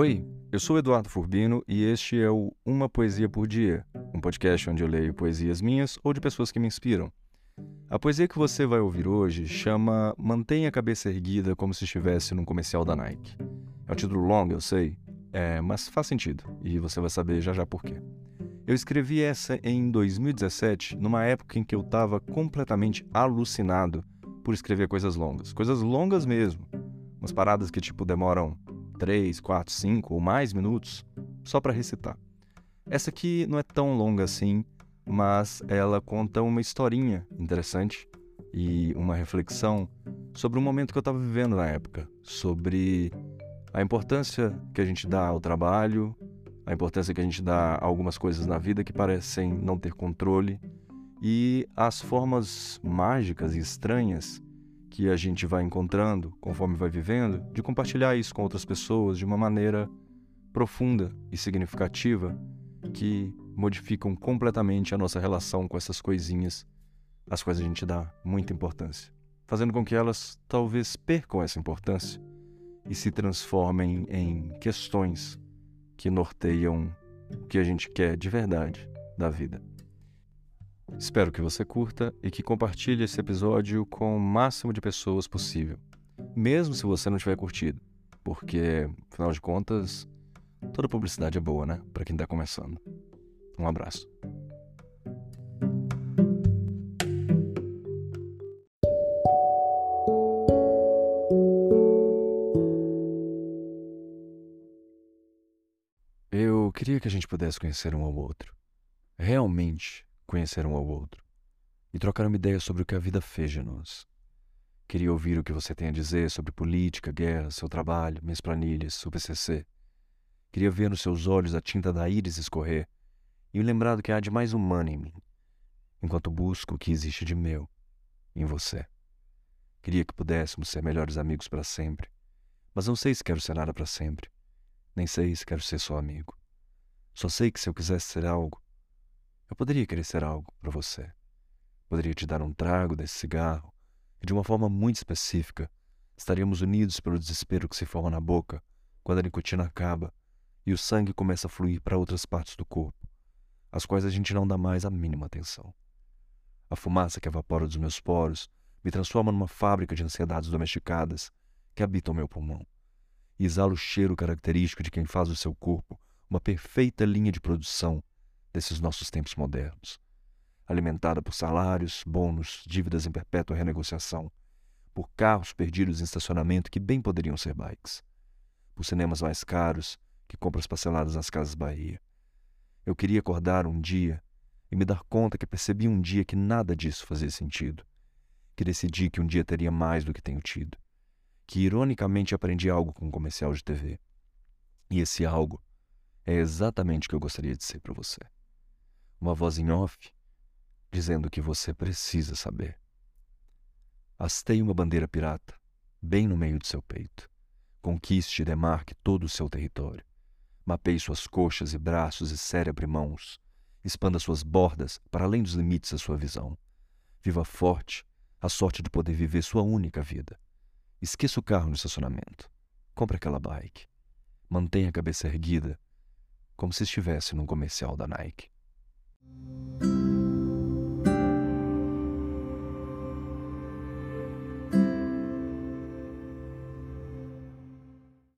Oi, eu sou Eduardo Furbino e este é o Uma Poesia por Dia, um podcast onde eu leio poesias minhas ou de pessoas que me inspiram. A poesia que você vai ouvir hoje chama Mantenha a Cabeça Erguida como se estivesse num comercial da Nike. É um título longo, eu sei, é, mas faz sentido e você vai saber já já por quê. Eu escrevi essa em 2017, numa época em que eu estava completamente alucinado por escrever coisas longas. Coisas longas mesmo. Umas paradas que, tipo, demoram 3, 4, 5 ou mais minutos só para recitar. Essa aqui não é tão longa assim, mas ela conta uma historinha interessante e uma reflexão sobre o momento que eu estava vivendo na época, sobre a importância que a gente dá ao trabalho, a importância que a gente dá a algumas coisas na vida que parecem não ter controle e as formas mágicas e estranhas que a gente vai encontrando conforme vai vivendo, de compartilhar isso com outras pessoas de uma maneira profunda e significativa que modificam completamente a nossa relação com essas coisinhas às quais a gente dá muita importância, fazendo com que elas talvez percam essa importância e se transformem em questões que norteiam o que a gente quer de verdade da vida. Espero que você curta e que compartilhe esse episódio com o máximo de pessoas possível, mesmo se você não tiver curtido, porque, afinal de contas, toda publicidade é boa, né? Para quem está começando. Um abraço. Eu queria que a gente pudesse conhecer um ao outro. Realmente conhecer um ao outro e trocar uma ideia sobre o que a vida fez de nós. Queria ouvir o que você tem a dizer sobre política, guerra, seu trabalho, minhas planilhas, o PCC. Queria ver nos seus olhos a tinta da íris escorrer e me lembrar do que há de mais humano em mim, enquanto busco o que existe de meu em você. Queria que pudéssemos ser melhores amigos para sempre, mas não sei se quero ser nada para sempre, nem sei se quero ser só amigo. Só sei que se eu quisesse ser algo, poderia querer ser algo para você. Poderia te dar um trago desse cigarro e, de uma forma muito específica, estaríamos unidos pelo desespero que se forma na boca quando a nicotina acaba e o sangue começa a fluir para outras partes do corpo, às quais a gente não dá mais a mínima atenção. A fumaça que evapora dos meus poros me transforma numa fábrica de ansiedades domesticadas que habitam meu pulmão e exala o cheiro característico de quem faz do seu corpo uma perfeita linha de produção desses nossos tempos modernos, alimentada por salários, bônus, dívidas em perpétua renegociação, por carros perdidos em estacionamento que bem poderiam ser bikes, por cinemas mais caros que compras parceladas nas casas Bahia. Eu queria acordar um dia e me dar conta que percebi um dia que nada disso fazia sentido, que decidi que um dia teria mais do que tenho tido, que ironicamente aprendi algo com um comercial de TV. E esse algo é exatamente o que eu gostaria de ser para você uma voz em off dizendo que você precisa saber. Hastei uma bandeira pirata, bem no meio de seu peito. Conquiste e demarque todo o seu território. Mapeie suas coxas e braços e cérebro e mãos. Expanda suas bordas para além dos limites da sua visão. Viva forte, a sorte de poder viver sua única vida. Esqueça o carro no estacionamento. Compre aquela bike. Mantenha a cabeça erguida, como se estivesse num comercial da Nike.